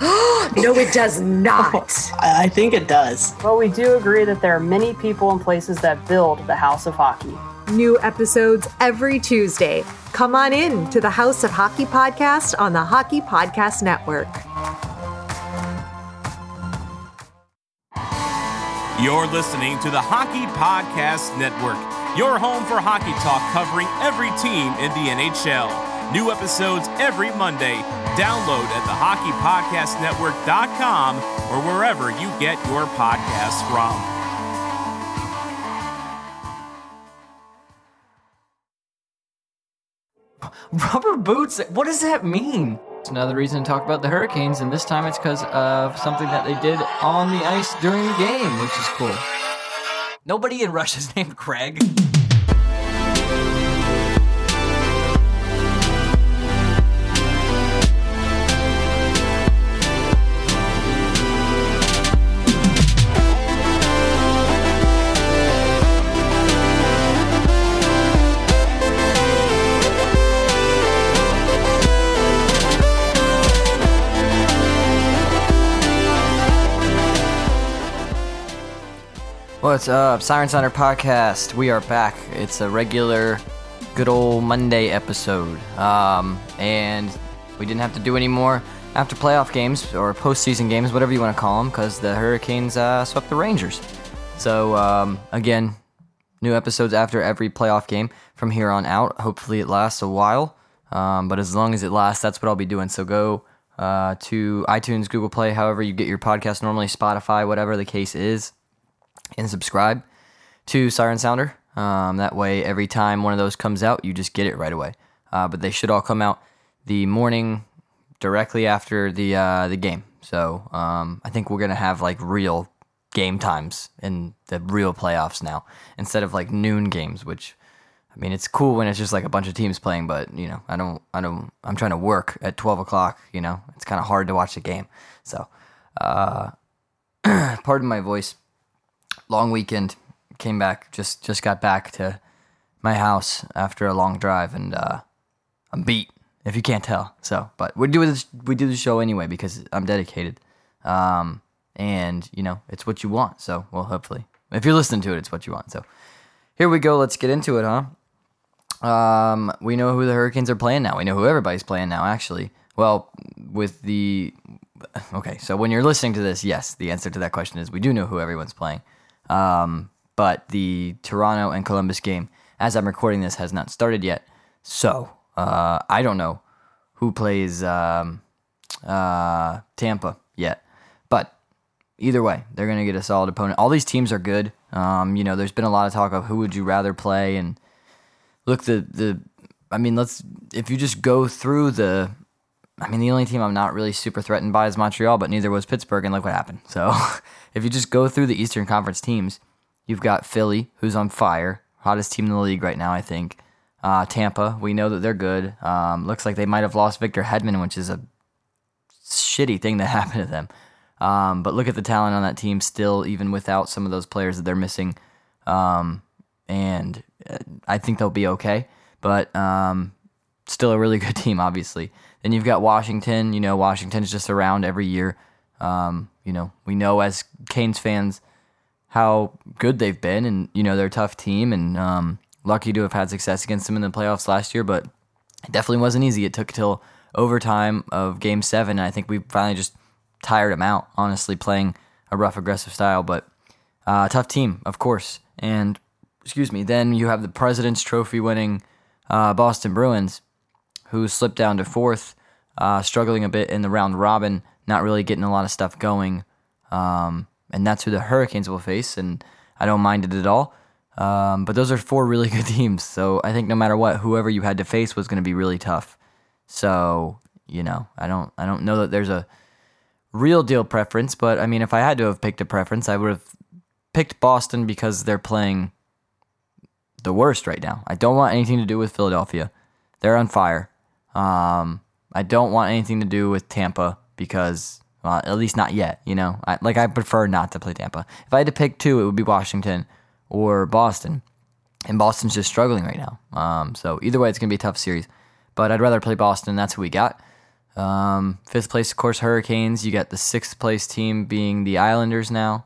no, it does not. I think it does. Well, we do agree that there are many people and places that build the House of Hockey. New episodes every Tuesday. Come on in to the House of Hockey podcast on the Hockey Podcast Network. You're listening to the Hockey Podcast Network, your home for hockey talk covering every team in the NHL. New episodes every Monday. Download at the thehockeypodcastnetwork.com or wherever you get your podcasts from. Rubber boots? What does that mean? It's another reason to talk about the Hurricanes, and this time it's because of something that they did on the ice during the game, which is cool. Nobody in Russia's named Craig. What's up, Siren Sounder Podcast? We are back. It's a regular, good old Monday episode, um, and we didn't have to do any more after playoff games or postseason games, whatever you want to call them, because the Hurricanes uh, swept the Rangers. So um, again, new episodes after every playoff game from here on out. Hopefully, it lasts a while, um, but as long as it lasts, that's what I'll be doing. So go uh, to iTunes, Google Play, however you get your podcast normally, Spotify, whatever the case is and subscribe to Siren Sounder. Um, that way, every time one of those comes out, you just get it right away. Uh, but they should all come out the morning directly after the uh, the game. So um, I think we're gonna have like real game times in the real playoffs now instead of like noon games. Which I mean, it's cool when it's just like a bunch of teams playing, but you know, I don't, I don't, I'm trying to work at 12 o'clock. You know, it's kind of hard to watch the game. So, uh, pardon my voice long weekend. Came back, just just got back to my house after a long drive, and uh, I'm beat. If you can't tell, so but we do this we do the show anyway because I'm dedicated, um, and you know it's what you want. So well, hopefully, if you're listening to it, it's what you want. So here we go. Let's get into it, huh? Um, we know who the Hurricanes are playing now. We know who everybody's playing now. Actually, well, with the okay. So when you're listening to this, yes, the answer to that question is we do know who everyone's playing. Um, but the Toronto and Columbus game, as I'm recording this, has not started yet. So uh, I don't know who plays um, uh, Tampa yet. But either way, they're going to get a solid opponent. All these teams are good. Um, you know, there's been a lot of talk of who would you rather play, and look the the. I mean, let's if you just go through the. I mean, the only team I'm not really super threatened by is Montreal, but neither was Pittsburgh, and look what happened. So if you just go through the Eastern Conference teams, you've got Philly, who's on fire, hottest team in the league right now, I think. Uh, Tampa, we know that they're good. Um, looks like they might have lost Victor Hedman, which is a shitty thing that happened to them. Um, but look at the talent on that team still, even without some of those players that they're missing. Um, and uh, I think they'll be okay. But um, still a really good team, obviously. Then you've got Washington. You know, Washington's just around every year. Um, you know, we know as Canes fans how good they've been, and you know they're a tough team, and um, lucky to have had success against them in the playoffs last year. But it definitely wasn't easy. It took till overtime of Game Seven, and I think we finally just tired them out. Honestly, playing a rough, aggressive style, but uh, tough team, of course. And excuse me. Then you have the President's Trophy winning uh, Boston Bruins, who slipped down to fourth, uh, struggling a bit in the round robin, not really getting a lot of stuff going. Um, and that's who the Hurricanes will face, and I don't mind it at all. Um, but those are four really good teams, so I think no matter what, whoever you had to face was going to be really tough. So you know, I don't, I don't know that there's a real deal preference, but I mean, if I had to have picked a preference, I would have picked Boston because they're playing the worst right now. I don't want anything to do with Philadelphia; they're on fire. Um, I don't want anything to do with Tampa because, well, at least not yet. You know, I, like I prefer not to play Tampa. If I had to pick two, it would be Washington or Boston, and Boston's just struggling right now. Um, so either way, it's gonna be a tough series. But I'd rather play Boston. That's who we got. Um, fifth place, of course, Hurricanes. You got the sixth place team being the Islanders now.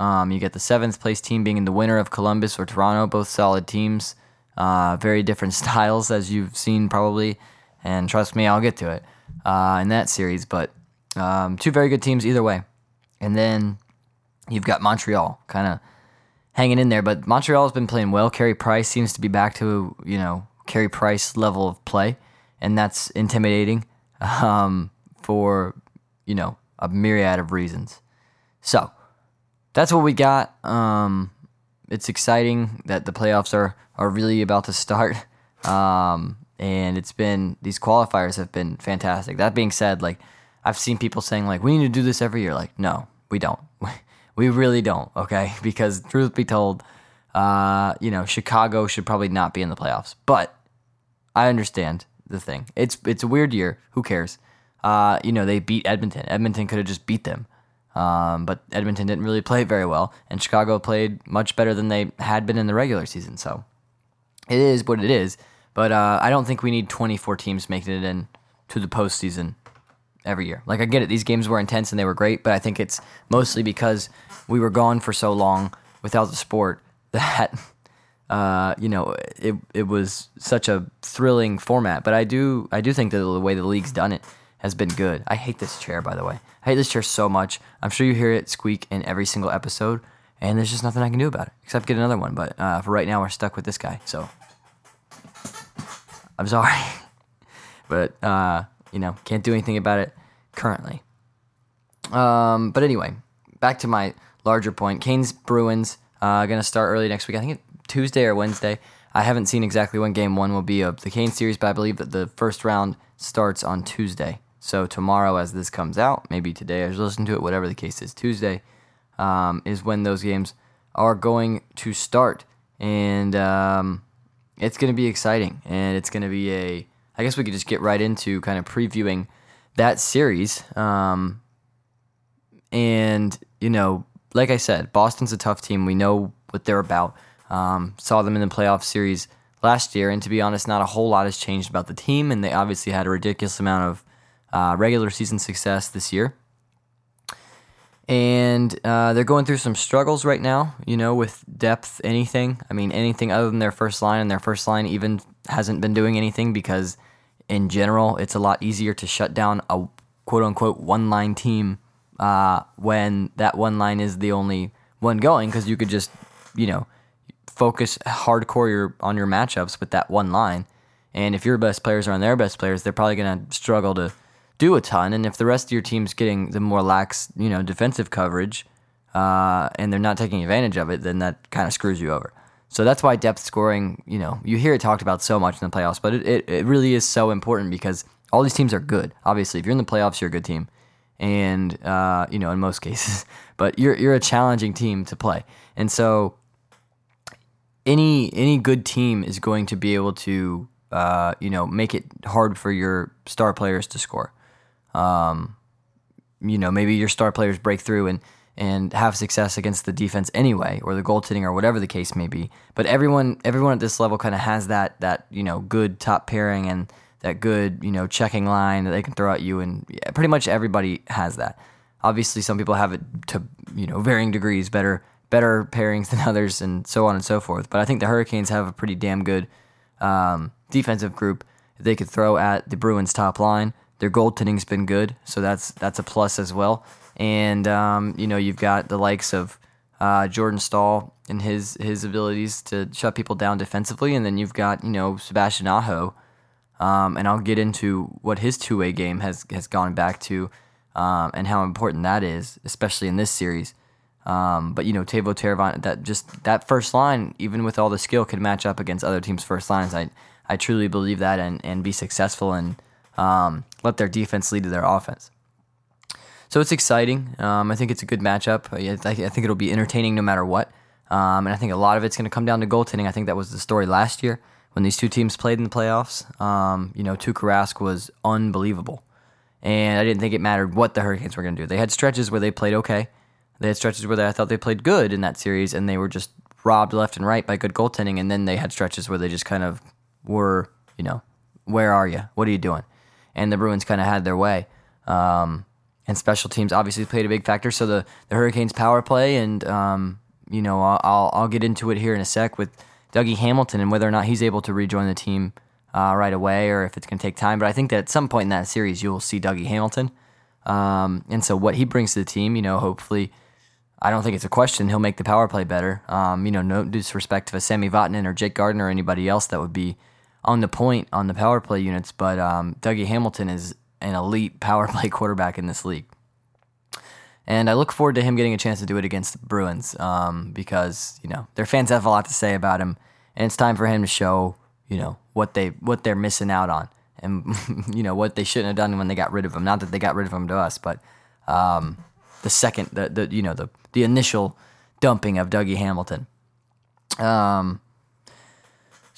Um, you get the seventh place team being the winner of Columbus or Toronto, both solid teams. Uh, very different styles, as you've seen probably. And trust me, I'll get to it uh, in that series. But um, two very good teams either way. And then you've got Montreal kind of hanging in there. But Montreal has been playing well. Carey Price seems to be back to, you know, Carey Price level of play. And that's intimidating um, for, you know, a myriad of reasons. So that's what we got. Um, it's exciting that the playoffs are, are really about to start. Um, and it's been, these qualifiers have been fantastic. That being said, like, I've seen people saying, like, we need to do this every year. Like, no, we don't. we really don't, okay? Because, truth be told, uh, you know, Chicago should probably not be in the playoffs. But I understand the thing. It's it's a weird year. Who cares? Uh, you know, they beat Edmonton. Edmonton could have just beat them. Um, but Edmonton didn't really play very well, and Chicago played much better than they had been in the regular season. So it is what it is. But uh, I don't think we need 24 teams making it in to the postseason every year. Like I get it, these games were intense and they were great, but I think it's mostly because we were gone for so long without the sport that uh, you know it it was such a thrilling format. But I do I do think that the way the league's done it has been good. I hate this chair, by the way. I hate this chair so much. I'm sure you hear it squeak in every single episode, and there's just nothing I can do about it except get another one. But uh, for right now, we're stuck with this guy. So I'm sorry, but uh, you know can't do anything about it currently. Um, but anyway, back to my larger point. Canes Bruins uh, going to start early next week. I think Tuesday or Wednesday. I haven't seen exactly when game one will be of the Canes series, but I believe that the first round starts on Tuesday. So tomorrow, as this comes out, maybe today, I just listen to it, whatever the case is, Tuesday um, is when those games are going to start. And um, it's going to be exciting. And it's going to be a, I guess we could just get right into kind of previewing that series. Um, and, you know, like I said, Boston's a tough team. We know what they're about. Um, saw them in the playoff series last year, and to be honest, not a whole lot has changed about the team. And they obviously had a ridiculous amount of uh, regular season success this year. And uh, they're going through some struggles right now, you know, with depth, anything. I mean, anything other than their first line, and their first line even hasn't been doing anything because, in general, it's a lot easier to shut down a quote unquote one line team uh, when that one line is the only one going because you could just, you know, focus hardcore your, on your matchups with that one line. And if your best players are on their best players, they're probably going to struggle to do a ton. And if the rest of your team's getting the more lax, you know, defensive coverage, uh, and they're not taking advantage of it, then that kind of screws you over. So that's why depth scoring, you know, you hear it talked about so much in the playoffs, but it, it, it really is so important because all these teams are good. Obviously, if you're in the playoffs, you're a good team. And, uh, you know, in most cases, but you're, you're a challenging team to play. And so any any good team is going to be able to uh, you know make it hard for your star players to score. Um, you know maybe your star players break through and and have success against the defense anyway, or the goaltending, or whatever the case may be. But everyone everyone at this level kind of has that that you know good top pairing and that good, you know, checking line that they can throw at you, and pretty much everybody has that. Obviously, some people have it to you know varying degrees, better better pairings than others, and so on and so forth. But I think the Hurricanes have a pretty damn good um, defensive group. They could throw at the Bruins top line. Their goaltending's been good, so that's that's a plus as well. And um, you know, you've got the likes of uh, Jordan Staal and his his abilities to shut people down defensively, and then you've got you know Sebastian Aho, um, and I'll get into what his two way game has has gone back to, um, and how important that is, especially in this series. Um, but you know, Teuvo Teravainen, that just that first line, even with all the skill, could match up against other teams' first lines. I I truly believe that, and and be successful and um, let their defense lead to their offense. So it's exciting. Um, I think it's a good matchup. I, I think it'll be entertaining no matter what. Um, and I think a lot of it's going to come down to goaltending. I think that was the story last year when these two teams played in the playoffs. Um, you know, Tuukka Rask was unbelievable. And I didn't think it mattered what the Hurricanes were going to do. They had stretches where they played okay. They had stretches where they, I thought they played good in that series, and they were just robbed left and right by good goaltending. And then they had stretches where they just kind of were, you know, where are you? What are you doing? And the Bruins kind of had their way. Um, and special teams obviously played a big factor. So the, the Hurricanes power play, and um, you know I'll, I'll, get into it here in a sec with Dougie Hamilton and whether or not he's able to rejoin the team uh, right away or if it's going to take time. But I think that at some point in that series you'll see Dougie Hamilton, um, and so what he brings to the team, you know, hopefully. I don't think it's a question. He'll make the power play better. Um, you know, no disrespect to a Sami Vatanen or Jake Gardiner or anybody else that would be on the point on the power play units, but um, Dougie Hamilton is an elite power play quarterback in this league. And I look forward to him getting a chance to do it against the Bruins um, because you know their fans have a lot to say about him, and it's time for him to show you know what they what they're missing out on, and you know what they shouldn't have done when they got rid of him. Not that they got rid of him to us, but um, the second the, the you know the the initial dumping of Dougie Hamilton. Um,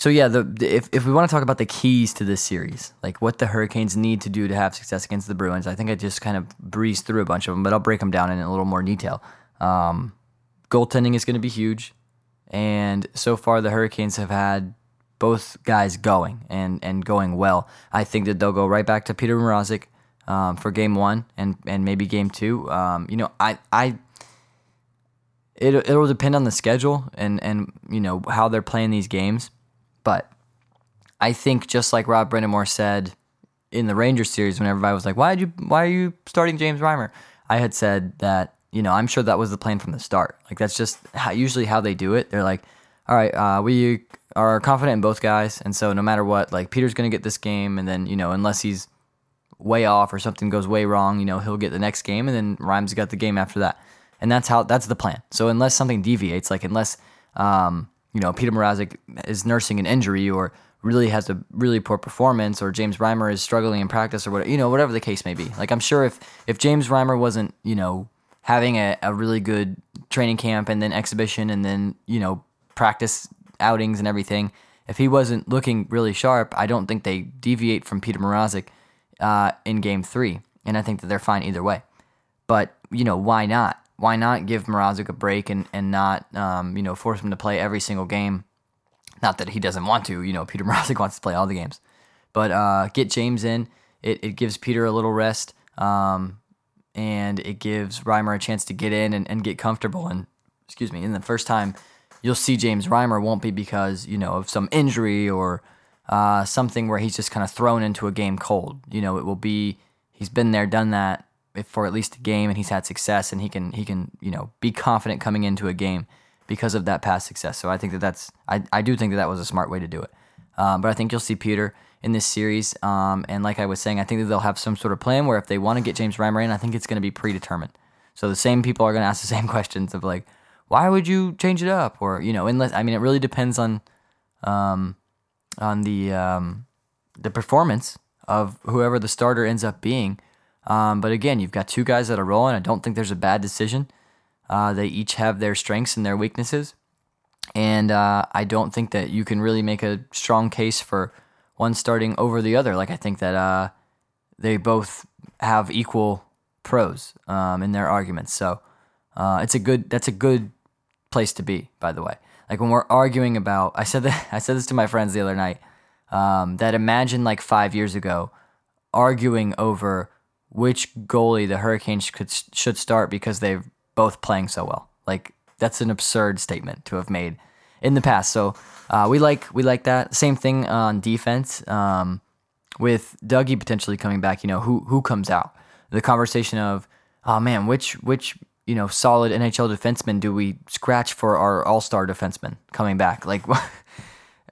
so yeah, the, if if we want to talk about the keys to this series, like what the Hurricanes need to do to have success against the Bruins, I think I just kind of breezed through a bunch of them, but I'll break them down in a little more detail. Um, goaltending is going to be huge, and so far the Hurricanes have had both guys going and and going well. I think that they'll go right back to Peter Mrazek um, for game one and and maybe game two. Um, you know, I I it it'll depend on the schedule and and you know how they're playing these games. But I think just like Rob Brind'Amour said in the Rangers series, when everybody was like, "Why did you? Why are you starting James Reimer?" I had said that you know I'm sure that was the plan from the start. Like that's just how, usually how they do it. They're like, "All right, uh, we are confident in both guys, and so no matter what, like Peter's going to get this game, and then you know unless he's way off or something goes way wrong, you know he'll get the next game, and then Reims got the game after that." And that's how that's the plan. So unless something deviates, like unless um, you know, Peter Mrazek is nursing an injury or really has a really poor performance or James Reimer is struggling in practice or whatever, you know, whatever the case may be. Like I'm sure if if James Reimer wasn't, you know, having a, a really good training camp and then exhibition and then, you know, practice outings and everything, if he wasn't looking really sharp, I don't think they deviate from Peter Mrazek uh, in game three. And I think that they're fine either way. But, you know, why not? Why not give Mrazek a break and, and not, um, you know, force him to play every single game? Not that he doesn't want to, you know, Peter Mrazek wants to play all the games. But uh, get James in. It, it gives Peter a little rest. Um, and it gives Reimer a chance to get in and, and get comfortable. And, excuse me, in the first time you'll see James Reimer won't be because, you know, of some injury or uh, something where he's just kind of thrown into a game cold. You know, it will be, he's been there, done that for at least a game and he's had success and he can he can you know be confident coming into a game because of that past success. So I think that that's I, I do think that that was a smart way to do it. Um, but I think you'll see Peter in this series. Um, and like I was saying, I think that they'll have some sort of plan where if they want to get James Reimer in, I think it's going to be predetermined. So the same people are going to ask the same questions of like, why would you change it up? Or you know, unless I mean, it really depends on um, on the um, the performance of whoever the starter ends up being. Um, but again, you've got two guys that are rolling. I don't think there's a bad decision. Uh, they each have their strengths and their weaknesses. And uh, I don't think that you can really make a strong case for one starting over the other. Like, I think that uh, they both have equal pros um, in their arguments. So uh, it's a good, that's a good place to be, by the way. Like when we're arguing about, I said that, I said this to my friends the other night. Um, that imagine like five years ago, arguing over which goalie the Hurricanes could should start because they're both playing so well. Like that's an absurd statement to have made in the past. So uh, we like we like that. Same thing on defense. Um, with Dougie potentially coming back, you know, who who comes out? The conversation of, oh man, which which you know solid NHL defenseman do we scratch for our All Star defenseman coming back? Like,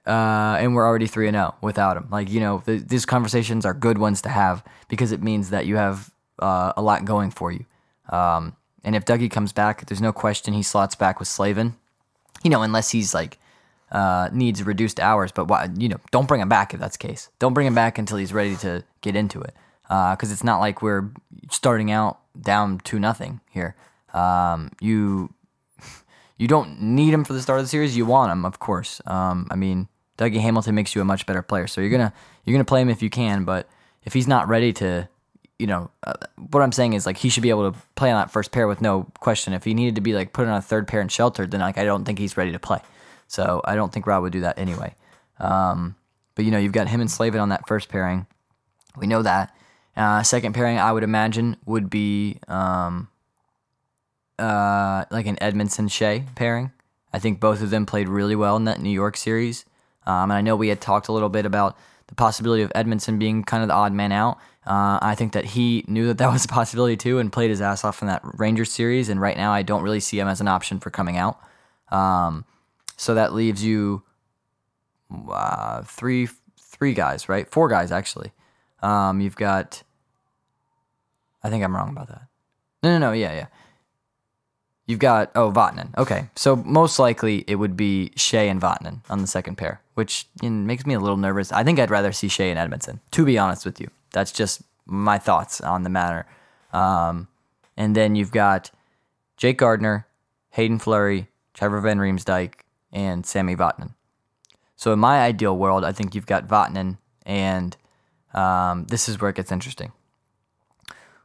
uh, and we're already three and zero without him. Like, you know, th- these conversations are good ones to have because it means that you have uh, a lot going for you. Um, and if Dougie comes back, there's no question he slots back with Slavin. You know, unless he's like uh, needs reduced hours. But why, you know, don't bring him back if that's the case. Don't bring him back until he's ready to get into it, because uh, it's not like we're starting out down to nothing here. Um, you you don't need him for the start of the series. You want him, of course. Um, I mean, Dougie Hamilton makes you a much better player, so you're gonna you're gonna play him if you can. But if he's not ready to, you know, uh, what I'm saying is like he should be able to play on that first pair with no question. If he needed to be like put on a third pair and sheltered, then like I don't think he's ready to play. So I don't think Rob would do that anyway. Um, but you know, you've got him and Slavin on that first pairing. We know that. Uh, second pairing, I would imagine, would be um, uh, like an Edmundson Skjei pairing. I think both of them played really well in that New York series. Um, and I know we had talked a little bit about the possibility of Edmundson being kind of the odd man out. Uh, I think that he knew that that was a possibility too and played his ass off in that Rangers series. And right now, I don't really see him as an option for coming out. Um, so that leaves you uh, three three guys, right? Four guys actually. Um, you've got. I think I'm wrong about that. No, no, no. Yeah, yeah. You've got oh Vatanen. Okay, so most likely it would be Skjei and Vatanen on the second pair, which you know, makes me a little nervous. I think I'd rather see Skjei and Edmundson. To be honest with you, that's just my thoughts on the matter. Um, and then you've got Jake Gardiner, Hayden Fleury, Trevor Van Riemsdyk, and Sami Vatanen. So in my ideal world, I think you've got Vatanen, and um, this is where it gets interesting.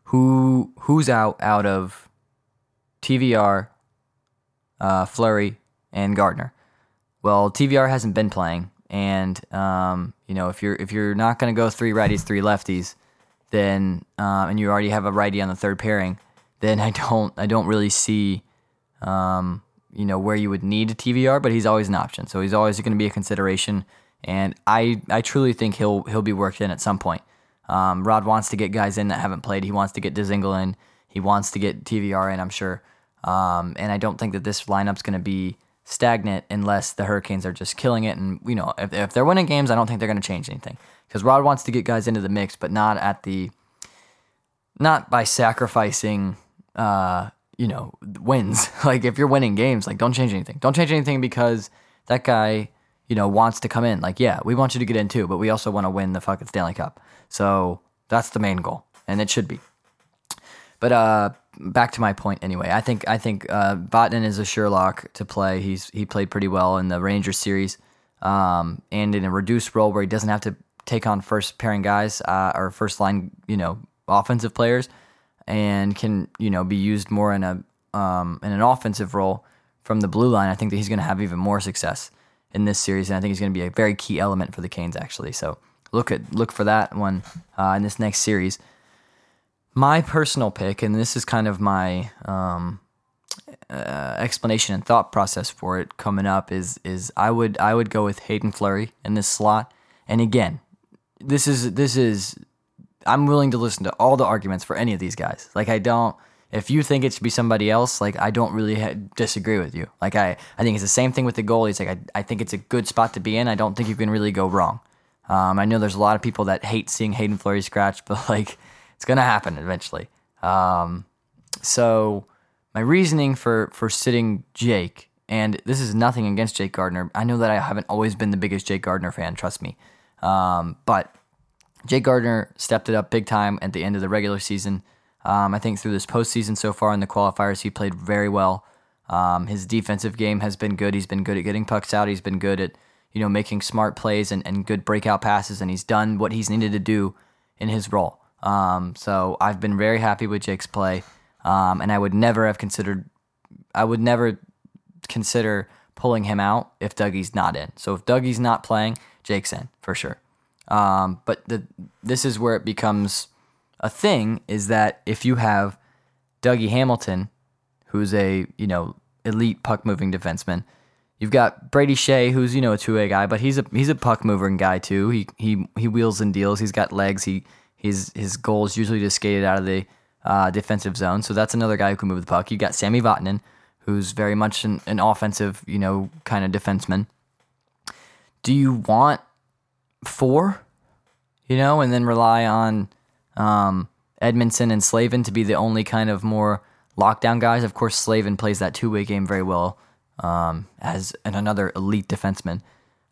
Who who's out out of TVR, uh, Fleury, and Gardiner? Well, TVR hasn't been playing, and um, you know if you're if you're not going to go three righties, three lefties, then um, and you already have a righty on the third pairing, then I don't I don't really see um, you know where you would need a TVR, but he's always an option. So he's always going to be a consideration, and I I truly think he'll he'll be worked in at some point. Um, Rod wants to get guys in that haven't played. He wants to get Dzingel in. He wants to get TVR in. I'm sure, um, and I don't think that this lineup's going to be stagnant unless the Hurricanes are just killing it. And you know, if, if they're winning games, I don't think they're going to change anything because Rod wants to get guys into the mix, but not at the not by sacrificing. Uh, you know, wins. like if you're winning games, like don't change anything. Don't change anything because that guy, you know, wants to come in. Like, yeah, we want you to get in too, but we also want to win the fucking Stanley Cup. So that's the main goal, and it should be. But uh, back to my point anyway. I think I think uh, Vatanen is a Sherlock to play. He's he played pretty well in the Rangers series, um, and in a reduced role where he doesn't have to take on first pairing guys uh, or first line, you know, offensive players and can you know be used more in a um, in an offensive role from the blue line, I think that he's going to have even more success in this series, and I think he's going to be a very key element for the Canes actually. So look at look for that one uh, in this next series. My personal pick, and this is kind of my um, uh, explanation and thought process for it coming up, is is I would I would go with Hayden Fleury in this slot. And again, this is this is I'm willing to listen to all the arguments for any of these guys. Like I don't. If you think it should be somebody else, like I don't really ha- disagree with you. Like I, I think it's the same thing with the goalies. Like I, I think it's a good spot to be in. I don't think you can really go wrong. Um, I know there's a lot of people that hate seeing Hayden Fleury scratch, but like it's gonna happen eventually. Um, so my reasoning for for sitting Jake, and this is nothing against Jake Gardiner. I know that I haven't always been the biggest Jake Gardiner fan. Trust me. Um, but Jake Gardiner stepped it up big time at the end of the regular season. Um, I think through this postseason so far in the qualifiers, he played very well. Um, his defensive game has been good. He's been good at getting pucks out. He's been good at you know making smart plays and, and good breakout passes, and he's done what he's needed to do in his role. Um, so I've been very happy with Jake's play, um, and I would never have considered. I would never consider pulling him out if Dougie's not in. So if Dougie's not playing, Jake's in for sure. Um, but the this is where it becomes a thing is that if you have Dougie Hamilton, who's a you know elite puck moving defenseman, you've got Brady Skjei, who's you know a two way guy, but he's a he's a puck moving guy too. He he he wheels and deals. He's got legs. He his his goal is usually just skated out of the uh, defensive zone. So that's another guy who can move the puck. You got Sami Vatanen, who's very much an, an offensive you know kind of defenseman. Do you want four, you know, and then rely on um, Edmundson and Slavin to be the only kind of more lockdown guys. Of course, Slavin plays that two way game very well um, as an, another elite defenseman.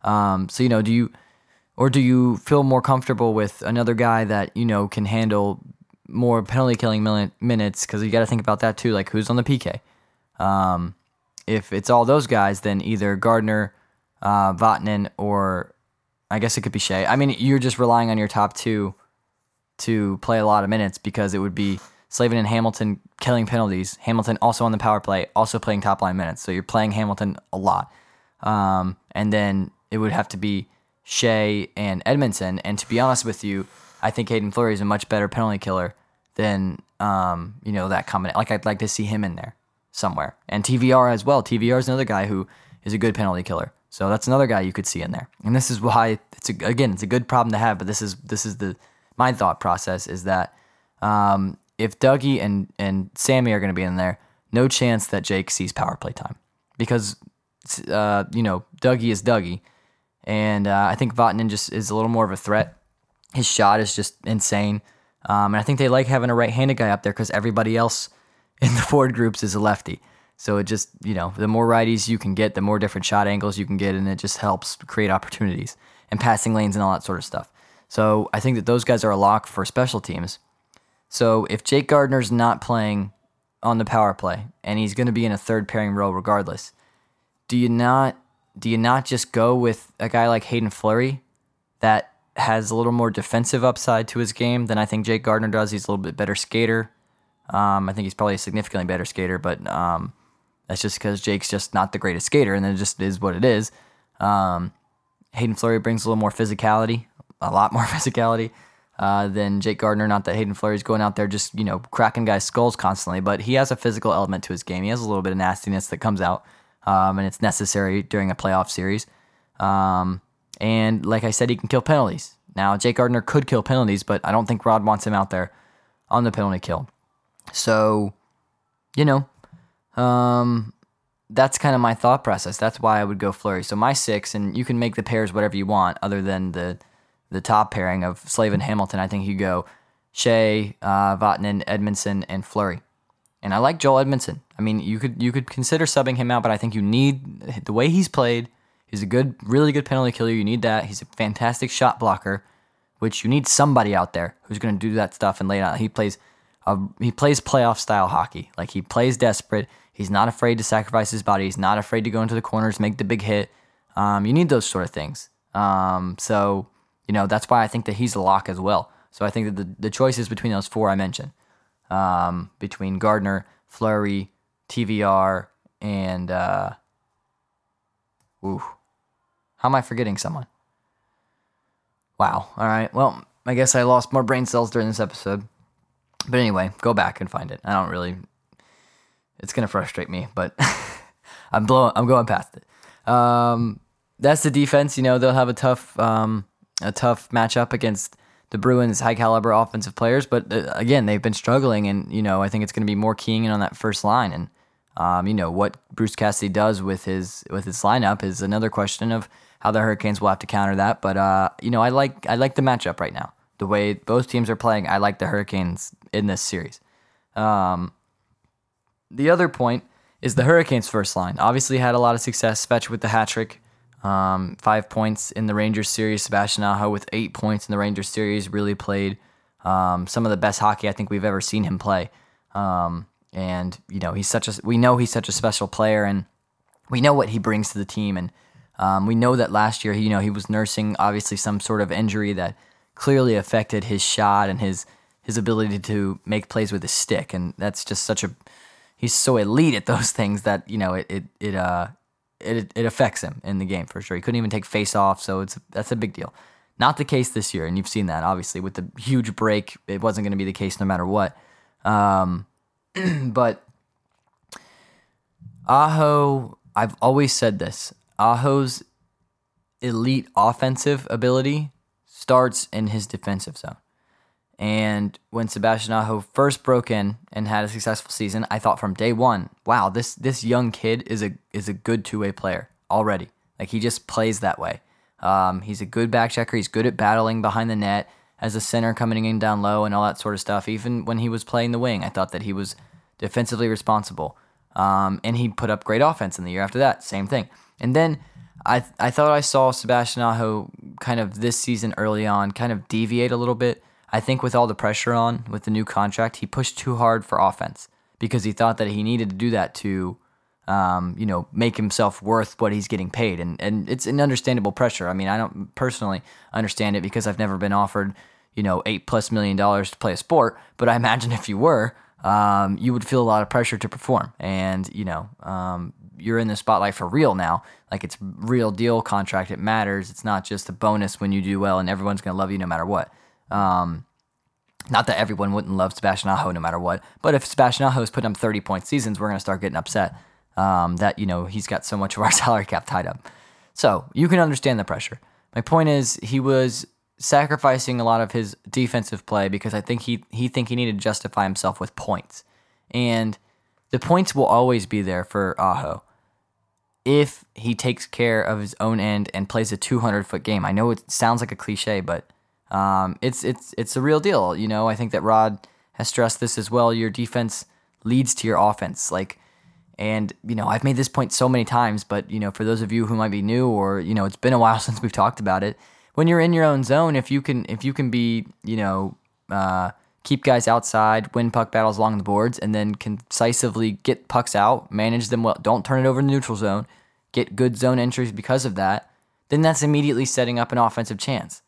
Um, so you know, do you or do you feel more comfortable with another guy that you know can handle more penalty killing min- minutes? Because you got to think about that too. Like who's on the PK? Um, if it's all those guys, then either Gardiner, uh, Vatanen, or I guess it could be Skjei. I mean, you're just relying on your top two to play a lot of minutes because it would be Slavin and Hamilton killing penalties. Hamilton also on the power play, also playing top line minutes. So you're playing Hamilton a lot. Um, and then it would have to be Skjei and Edmundson. And to be honest with you, I think Hayden Fleury is a much better penalty killer than um, you know that combination. Like I'd like to see him in there somewhere. And TVR as well. TVR is another guy who is a good penalty killer. So that's another guy you could see in there. And this is why it's a, again it's a good problem to have. But this is this is the my thought process is that um, if Dougie and and Sami are going to be in there, no chance that Jake sees power play time because uh, you know Dougie is Dougie, and uh, I think Vatanen just is a little more of a threat. His shot is just insane, um, and I think they like having a right-handed guy up there because everybody else in the forward groups is a lefty. So it just you know the more righties you can get, the more different shot angles you can get, and it just helps create opportunities and passing lanes and all that sort of stuff. So I think that those guys are a lock for special teams. So if Jake Gardiner's not playing on the power play and he's going to be in a third pairing role regardless, do you not do you not just go with a guy like Hayden Fleury that has a little more defensive upside to his game than I think Jake Gardiner does? He's a little bit better skater. Um, I think he's probably a significantly better skater, but um, that's just because Jake's just not the greatest skater, and it just is what it is. Um, Hayden Fleury brings a little more physicality, a lot more physicality uh, than Jake Gardiner. Not that Hayden Fleury's going out there just you know cracking guys' skulls constantly, but he has a physical element to his game. He has a little bit of nastiness that comes out, um, and it's necessary during a playoff series. Um, and like I said, he can kill penalties. Now Jake Gardiner could kill penalties, but I don't think Rod wants him out there on the penalty kill. So, you know, um, that's kind of my thought process. That's why I would go Fleury. So my six, and you can make the pairs whatever you want, other than the the top pairing of Slavin Hamilton. I think you go Skjei, uh, Vatanen, Edmundson, and Fleury. And I like Joel Edmundson. I mean, you could you could consider subbing him out, but I think you need the way he's played. He's a good, really good penalty killer. You need that. He's a fantastic shot blocker, which you need somebody out there who's going to do that stuff and lay it out. He plays, he plays playoff style hockey. Like he plays desperate. He's not afraid to sacrifice his body. He's not afraid to go into the corners, make the big hit. Um, you need those sort of things. Um, so you know that's why I think that he's a lock as well. So I think that the the choices between those four I mentioned, um, between Gardiner, Fleury, TVR, and uh, ooh, how am I forgetting someone? Wow. All right. Well, I guess I lost more brain cells during this episode. But anyway, go back and find it. I don't really. It's gonna frustrate me, but I'm blowing. I'm going past it. Um, that's the defense. You know they'll have a tough, um, a tough matchup against the Bruins' high caliber offensive players. But uh, again, they've been struggling, and you know I think it's going to be more keying in on that first line. And um, you know what Bruce Cassidy does with his with his lineup is another question of how the Hurricanes will have to counter that. But uh, you know I like I like the matchup right now. The way both teams are playing, I like the Hurricanes in this series. Um, the other point is the Hurricanes' first line. Obviously, had a lot of success. Svech with the hat trick, um, five points in the Rangers series. Sebastian Aho with eight points in the Rangers series. Really played um, some of the best hockey I think we've ever seen him play. Um, and you know, he's such a we know he's such a special player, and we know what he brings to the team. And um, we know that last year, you know, he was nursing obviously some sort of injury that clearly affected his shot and his his ability to make plays with his stick. And that's just such a he's so elite at those things that you know it it it uh it it affects him in the game for sure. He couldn't even take face off, so it's that's a big deal. Not the case this year, and you've seen that obviously with the huge break. It wasn't going to be the case no matter what. Um, but Aho, I've always said this. Aho's elite offensive ability starts in his defensive zone. And when Sebastian Aho first broke in and had a successful season, I thought from day one, wow, this this young kid is a is a good two way player already. Like he just plays that way. Um, he's a good back checker. He's good at battling behind the net as a center coming in down low and all that sort of stuff. Even when he was playing the wing, I thought that he was defensively responsible. Um, and he put up great offense in the year after that. Same thing. And then I I thought I saw Sebastian Aho kind of this season early on kind of deviate a little bit. I think with all the pressure on with the new contract, he pushed too hard for offense because he thought that he needed to do that to, um, you know, make himself worth what he's getting paid. And and it's an understandable pressure. I mean, I don't personally understand it because I've never been offered, you know, eight plus million dollars to play a sport. But I imagine if you were, um, you would feel a lot of pressure to perform. And you know, um, you're in the spotlight for real now. Like it's real deal contract. It matters. It's not just a bonus when you do well and everyone's gonna love you no matter what. Um, not that everyone wouldn't love Sebastian Aho no matter what, but if Sebastian Aho is putting up 30 point seasons, we're going to start getting upset um, that, you know, he's got so much of our salary cap tied up. So you can understand the pressure. My point is he was sacrificing a lot of his defensive play because I think he, he think he needed to justify himself with points. And the points will always be there for Aho if he takes care of his own end and plays a 200 foot game. I know it sounds like a cliche, but um, it's it's it's a real deal. You know, I think that Rod has stressed this as well. Your defense leads to your offense. Like, and you know, I've made this point so many times, but you know, for those of you who might be new or you know, it's been a while since we've talked about it. When you're in your own zone, if you can if you can be you know uh, keep guys outside, win puck battles along the boards, and then concisively get pucks out, manage them well. Don't turn it over in the neutral zone. Get good zone entries because of that. Then that's immediately setting up an offensive chance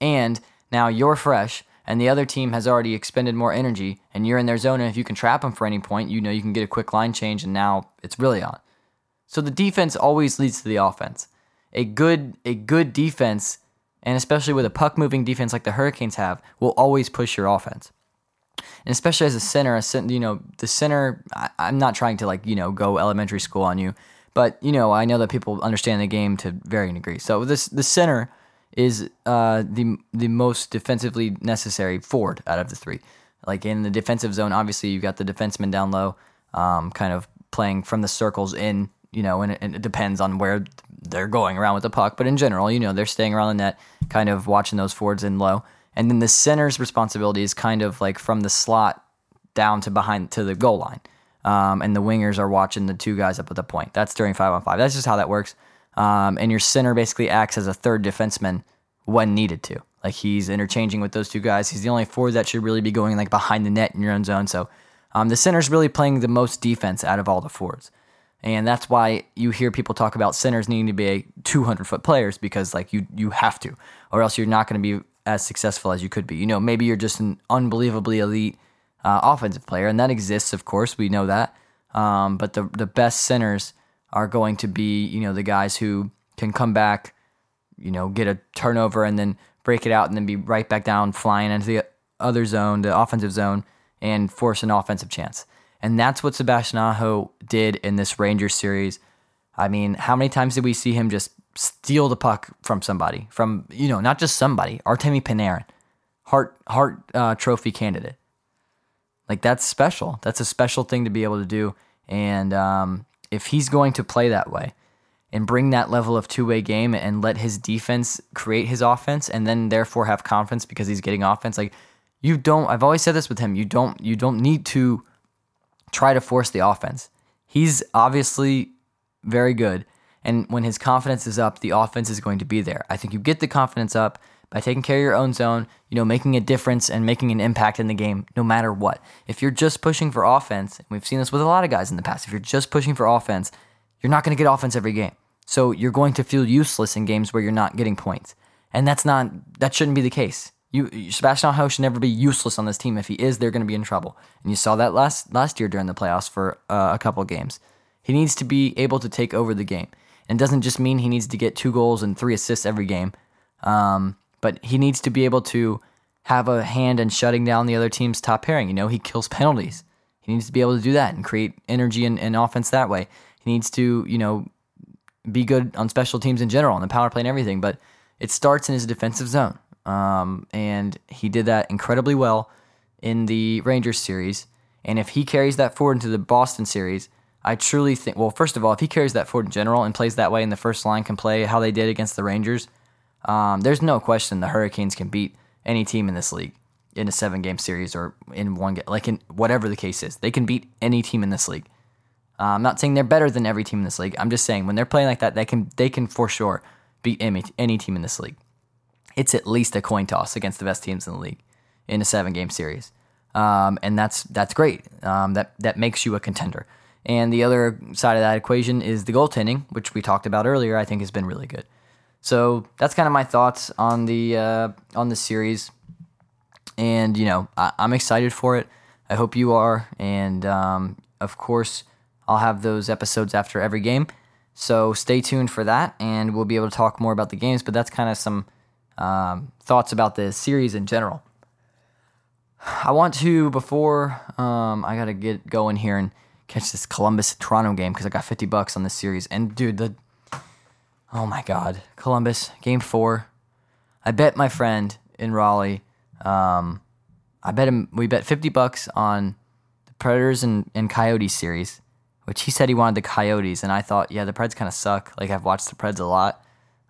and now you're fresh and the other team has already expended more energy and you're in their zone and if you can trap them for any point you know you can get a quick line change and now it's really on. So the defense always leads to the offense. A good a good defense and especially with a puck moving defense like the hurricanes have will always push your offense. And especially as a center a you know the center I, i'm not trying to like you know go elementary school on you but you know i know that people understand the game to varying degrees. So this the center is uh, the the most defensively necessary forward out of the three. Like in the defensive zone, obviously you've got the defenseman down low, um, kind of playing from the circles in. You know, and it, and it, depends on where they're going around with the puck. But in general, you know, they're staying around the net, kind of watching those forwards in low. And then the center's responsibility is kind of like from the slot down to behind to the goal line. Um, and the wingers are watching the two guys up at the point. That's during five on five. That's just how that works. Um, and your center basically acts as a third defenseman when needed to. Like he's interchanging with those two guys. He's the only forward that should really be going like behind the net in your own zone. So um, the center's really playing the most defense out of all the forwards. And that's why you hear people talk about centers needing to be a 200 foot players because like you you have to, or else you're not going to be as successful as you could be. You know, maybe you're just an unbelievably elite uh, offensive player, and that exists, of course. We know that. Um, but the the best centers are going to be, you know, the guys who can come back, you know, get a turnover and then break it out and then be right back down flying into the other zone, the offensive zone, and force an offensive chance. And that's what Sebastian Aho did in this Rangers series. I mean, how many times did we see him just steal the puck from somebody? From, you know, not just somebody, Artemi Panarin, Hart, Hart uh, Trophy candidate. Like, that's special. That's a special thing to be able to do. And um, if he's going to play that way and bring that level of two way game and let his defense create his offense and then therefore have confidence because he's getting offense, like you don't I've always said this with him, you don't you don't need to try to force the offense. He's obviously very good. And when his confidence is up, the offense is going to be there. I think you get the confidence up by taking care of your own zone, you know, making a difference and making an impact in the game no matter what. If you're just pushing for offense, and we've seen this with a lot of guys in the past, if you're just pushing for offense, you're not going to get offense every game. So you're going to feel useless in games where you're not getting points. And that's not that shouldn't be the case. You Sebastian Aho should never be useless on this team. If he is, they're going to be in trouble. And you saw that last last year during the playoffs for uh, a couple games. He needs to be able to take over the game. And it doesn't just mean he needs to get two goals and three assists every game. Um, but he needs to be able to have a hand in shutting down the other team's top pairing. You know, he kills penalties. He needs to be able to do that and create energy and, and offense that way. He needs to, you know, be good on special teams in general, on the power play and everything. But it starts in his defensive zone. Um, and he did that incredibly well in the Rangers series. And if he carries that forward into the Boston series, I truly think, well, first of all, if he carries that forward in general and plays that way and the first line can play how they did against the Rangers, um, there's no question the Hurricanes can beat any team in this league in a seven game series or in one game, like in whatever the case is. They can beat any team in this league. Uh, I'm not saying they're better than every team in this league. I'm just saying when they're playing like that, they can they can for sure beat any, any team in this league. It's at least a coin toss against the best teams in the league in a seven game series, um, and that's that's great. Um, that that makes you a contender. And the other side of that equation is the goaltending, which we talked about earlier. I think has been really good. So that's kind of my thoughts on the uh, on the series, and you know I, am excited for it. I hope you are, and um, of course I'll have those episodes after every game. So stay tuned for that, and we'll be able to talk more about the games. But that's kind of some um, thoughts about the series in general. I want to before um, I gotta get going here and catch this Columbus Toronto game because I got 50 bucks on this series. And dude, the oh my god, Columbus game four. I bet my friend in Raleigh. Um, I bet him. We bet 50 bucks on the Predators and, and Coyotes series, which he said he wanted the Coyotes, and I thought, yeah, the Preds kind of suck. Like I've watched the Preds a lot.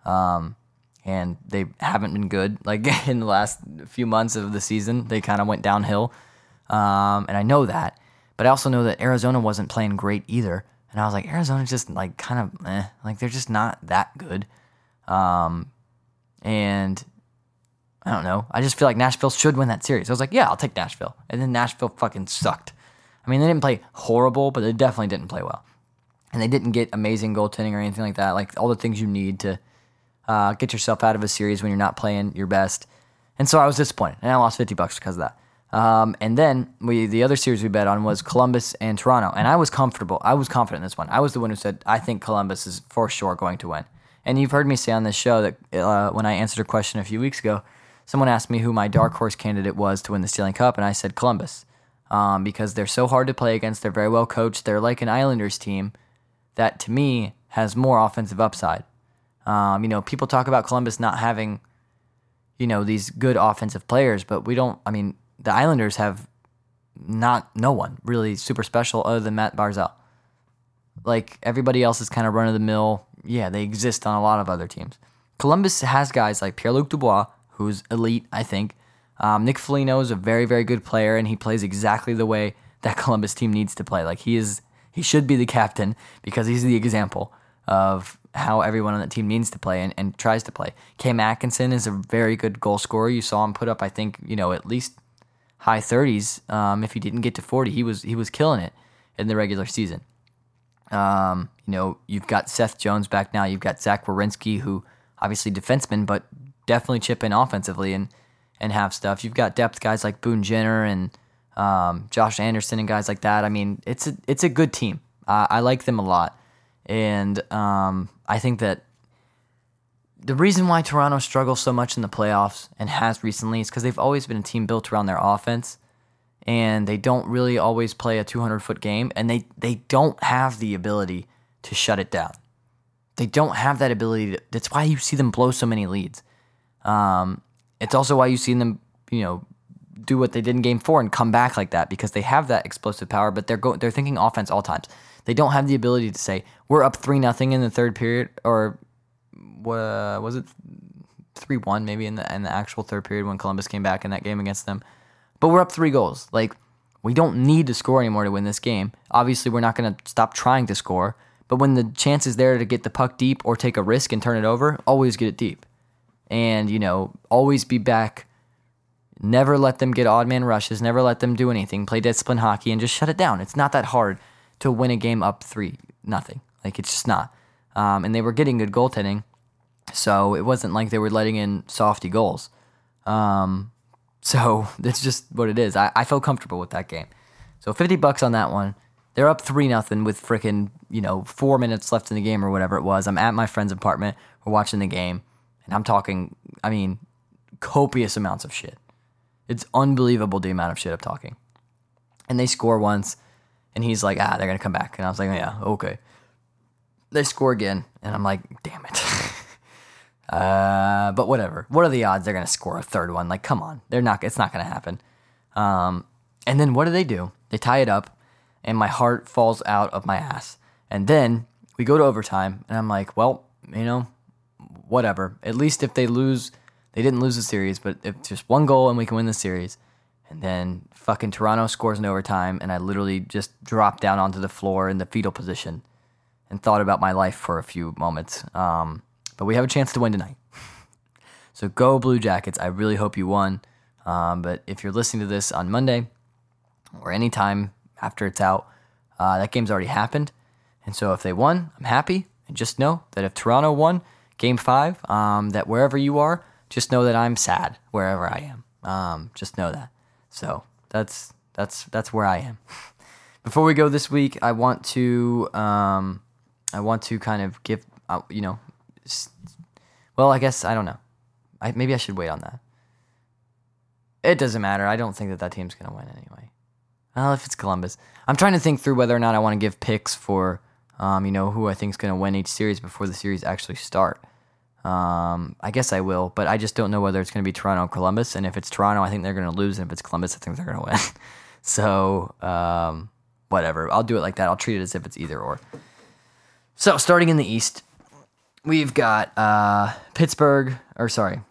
Um, and they haven't been good. Like in the last few months of the season, they kind of went downhill. Um, and I know that. But I also know that Arizona wasn't playing great either. And I was like, Arizona's just like kind of eh, like they're just not that good. Um, and I don't know. I just feel like Nashville should win that series. I was like, yeah, I'll take Nashville. And then Nashville fucking sucked. I mean, they didn't play horrible, but they definitely didn't play well. And they didn't get amazing goaltending or anything like that. Like all the things you need to uh, get yourself out of a series when you're not playing your best. And so I was disappointed, and I lost 50 bucks because of that. Um, and then we the other series we bet on was Columbus and Toronto, and I was comfortable. I was confident in this one. I was the one who said I think Columbus is for sure going to win. And you've heard me say on this show that uh, when I answered a question a few weeks ago, someone asked me who my dark horse candidate was to win the Stanley Cup, and I said Columbus um, because they're so hard to play against. They're very well coached. They're like an Islanders team that to me has more offensive upside. Um, you know, people talk about Columbus not having, you know, these good offensive players, but we don't. I mean, the Islanders have not no one really super special other than Matt Barzal. Like everybody else is kind of run of the mill. Yeah, they exist on a lot of other teams. Columbus has guys like Pierre Luc Dubois, who's elite, I think. Um, Nick Foligno is a very, very good player, and he plays exactly the way that Columbus team needs to play. Like he is, he should be the captain because he's the example of how everyone on that team needs to play and, and tries to play. Cam Atkinson is a very good goal scorer. You saw him put up, I think, you know, at least high 30s. Um, if he didn't get to 40, he was he was killing it in the regular season. Um, you know, you've got Seth Jones back now. You've got Zach Werenski, who obviously defenseman, but definitely chip in offensively and and have stuff. You've got depth guys like Boone Jenner and um, Josh Anderson and guys like that. I mean, it's a it's a good team. Uh, I like them a lot, and um, I think that the reason why Toronto struggles so much in the playoffs and has recently is because they've always been a team built around their offense, and they don't really always play a 200 foot game, and they they don't have the ability to shut it down. They don't have that ability. To, that's why you see them blow so many leads. Um, it's also why you see them, you know, do what they did in Game Four and come back like that because they have that explosive power, but they're going they're thinking offense all times. They don't have the ability to say we're up three nothing in the third period, or was it three one maybe in the in the actual third period when Columbus came back in that game against them. But we're up three goals. Like we don't need to score anymore to win this game. Obviously, we're not going to stop trying to score. But when the chance is there to get the puck deep or take a risk and turn it over, always get it deep. And, you know, always be back. Never let them get odd man rushes. Never let them do anything. Play discipline hockey and just shut it down. It's not that hard to win a game up three nothing. Like it's just not. Um, and they were getting good goaltending, so it wasn't like they were letting in softy goals. Um, so that's just what it is. I, I felt comfortable with that game. So fifty bucks on that one. They're up three nothing with freaking you know four minutes left in the game or whatever it was. I'm at my friend's apartment. We're watching the game, and I'm talking. I mean, copious amounts of shit. It's unbelievable the amount of shit I'm talking. And they score once, and he's like, ah, they're gonna come back. And I was like, yeah, okay. They score again, and I'm like, damn it. uh, but whatever. What are the odds they're gonna score a third one? Like, come on, they're not. It's not gonna happen. Um, and then what do they do? They tie it up, and my heart falls out of my ass. And then we go to overtime, and I'm like, well, you know, whatever. At least if they lose, they didn't lose the series, but if just one goal and we can win the series. And then fucking Toronto scores in overtime, and I literally just dropped down onto the floor in the fetal position and thought about my life for a few moments. Um, but we have a chance to win tonight. so go Blue Jackets. I really hope you won. Um, but if you're listening to this on Monday or anytime after it's out, uh, that game's already happened. And so if they won, I'm happy. And just know that if Toronto won game five, um, that wherever you are, just know that I'm sad wherever I am. Um, just know that. So that's that's that's where I am. Before we go this week, I want to um, I want to kind of give uh, you know, well, I guess I don't know. I, maybe I should wait on that. It doesn't matter. I don't think that that team's gonna win anyway. Well, if it's Columbus, I'm trying to think through whether or not I want to give picks for, um, you know, who I think is going to win each series before the series actually start. Um, I guess I will, but I just don't know whether it's going to be Toronto or Columbus. And if it's Toronto, I think they're going to lose, and if it's Columbus, I think they're going to win. so, um, whatever. I'll do it like that. I'll treat it as if it's either or. So, starting in the East, we've got uh, Pittsburgh, or sorry,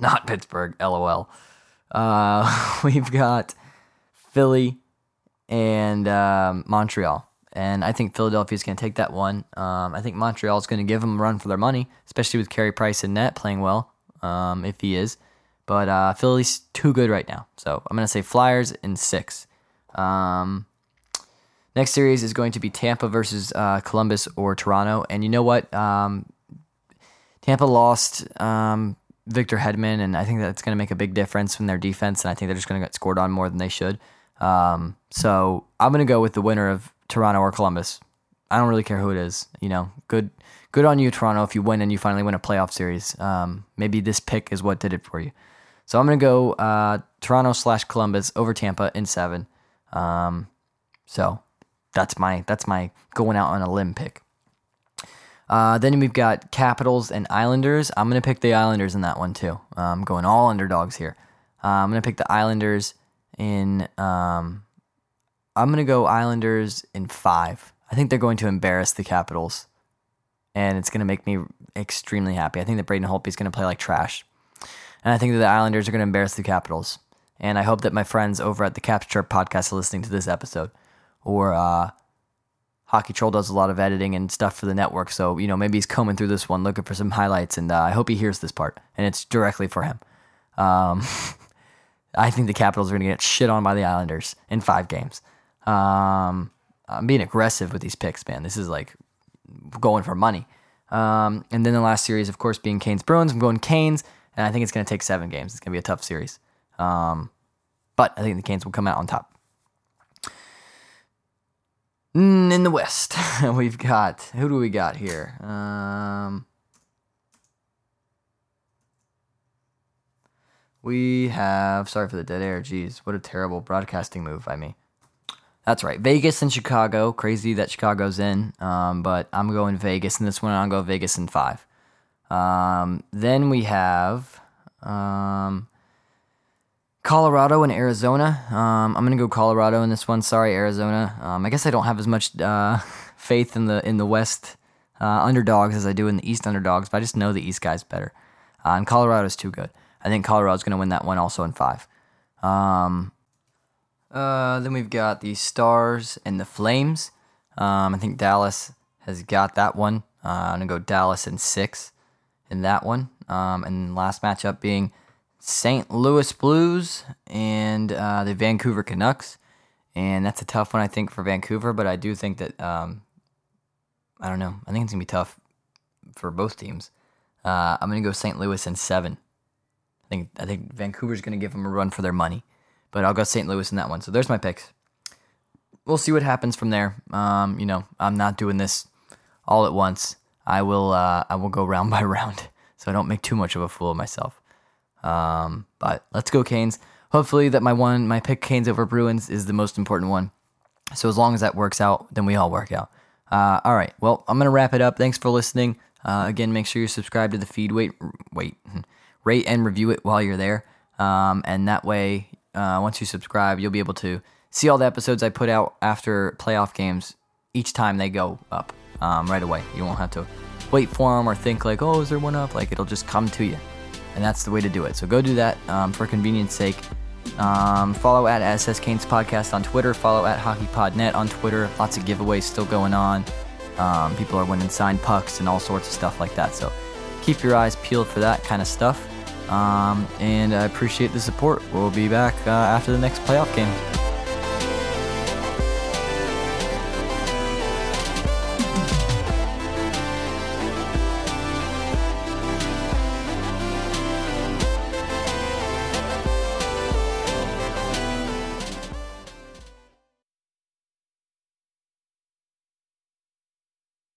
not Pittsburgh, LOL. Uh, we've got Philly and um, Montreal. And I think Philadelphia's going to take that one. Um, I think Montreal's going to give them a run for their money, especially with Carey Price and net playing well, um, if he is. But uh, Philly's too good right now. So I'm going to say Flyers in six. Um, next series is going to be Tampa versus uh, Columbus or Toronto. And you know what? Um, Tampa lost um, Victor Hedman, and I think that's going to make a big difference in their defense. And I think they're just going to get scored on more than they should. Um, so I'm going to go with the winner of Toronto or Columbus. I don't really care who it is. You know, good, good on you, Toronto. If you win and you finally win a playoff series, um, maybe this pick is what did it for you. So I'm going to go uh, Toronto slash Columbus over Tampa in seven. Um, so that's my that's my going out on a limb pick. Uh, then we've got Capitals and Islanders. I'm going to pick the Islanders in that one too. Uh, I'm going all underdogs here. Uh, I'm going to pick the Islanders in. Um, I'm to go Islanders in five. I think they're going to embarrass the Capitals, and it's going to make me extremely happy. I think that Braden Holtby is going to play like trash, and I think that the Islanders are going to embarrass the Capitals. And I hope that my friends over at the Chirp podcast are listening to this episode, or uh, Hockey Troll does a lot of editing and stuff for the network. So, you know, maybe he's combing through this one looking for some highlights. And uh, I hope he hears this part and it's directly for him. Um, I think the Capitals are going to get shit on by the Islanders in five games. Um, I'm being aggressive with these picks, man. This is like going for money. Um, and then the last series, of course, being Canes Bruins. I'm going Canes, and I think it's going to take seven games. It's going to be a tough series. Um, but I think the Canes will come out on top. Mm, In the West, we've got who do we got here? Um, we have sorry for the dead air. Jeez, what a terrible broadcasting move by me. That's right, Vegas and Chicago. Crazy that Chicago's in, um, but I'm going Vegas in this one. I'll go Vegas in five. Um, then we have um, Colorado and Arizona. Um, I'm gonna go Colorado in this one. Sorry, Arizona. Um, I guess I don't have as much uh, faith in the in the West uh, underdogs as I do in the East underdogs, but I just know the East guys better. Uh, and Colorado's too good. I think Colorado's gonna win that one also in five. Um, uh, then we've got the Stars and the Flames. Um, I think Dallas has got that one. Uh, I'm gonna go Dallas in six in that one. Um, and last matchup being St. Louis Blues and uh, the Vancouver Canucks. And that's a tough one, I think, for Vancouver. But I do think that um, I don't know. I think it's gonna be tough for both teams. Uh, I'm gonna go St. Louis in seven. I think I think Vancouver's gonna give them a run for their money, but I'll go St. Louis in that one. So there's my picks. We'll see what happens from there. Um, you know, I'm not doing this all at once. I will uh, I will go round by round, so I don't make too much of a fool of myself. Um, but let's go Canes. Hopefully that my one my pick Canes over Bruins is the most important one. So as long as that works out, then we all work out. Uh, all right. Well, I'm gonna wrap it up. Thanks for listening. Uh, again, make sure you subscribe to the feed. Wait, wait, rate and review it while you're there. Um, and that way, uh, once you subscribe, you'll be able to see all the episodes I put out after playoff games each time they go up um, right away. You won't have to wait for them or think like, oh, is there one up? Like it'll just come to you, and that's the way to do it. So go do that um, for convenience sake. Um, follow at SS Canes Podcast on Twitter. Follow at HockeyPodNet on Twitter. Lots of giveaways still going on. Um, people are winning signed pucks and all sorts of stuff like that. So keep your eyes peeled for that kind of stuff. Um, and I appreciate the support. We'll be back uh, after the next playoff game.